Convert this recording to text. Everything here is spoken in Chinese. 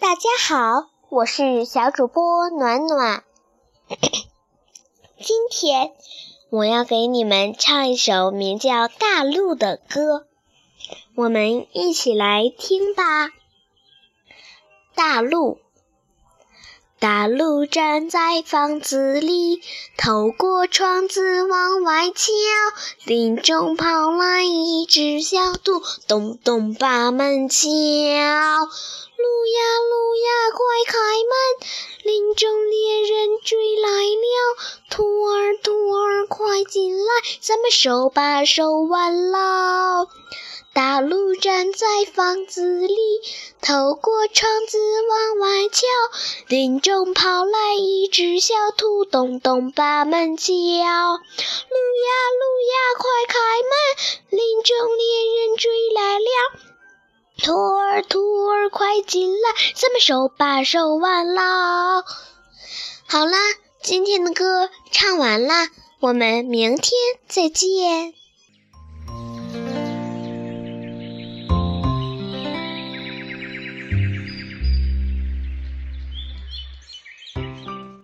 大家好，我是小主播暖暖。今天我要给你们唱一首名叫《大陆》的歌，我们一起来听吧。大陆。大陆站在房子里，透过窗子往外瞧，林中跑来一只小兔，咚咚把门敲。路快进来，咱们手把手玩喽。大陆站在房子里，透过窗子往外瞧，林中跑来一只小兔，咚咚把门敲。路呀路呀，快开门，林中猎人追来了。兔儿兔儿，快进来，咱们手把手玩喽。好啦，今天的歌唱完啦，我们明天再见。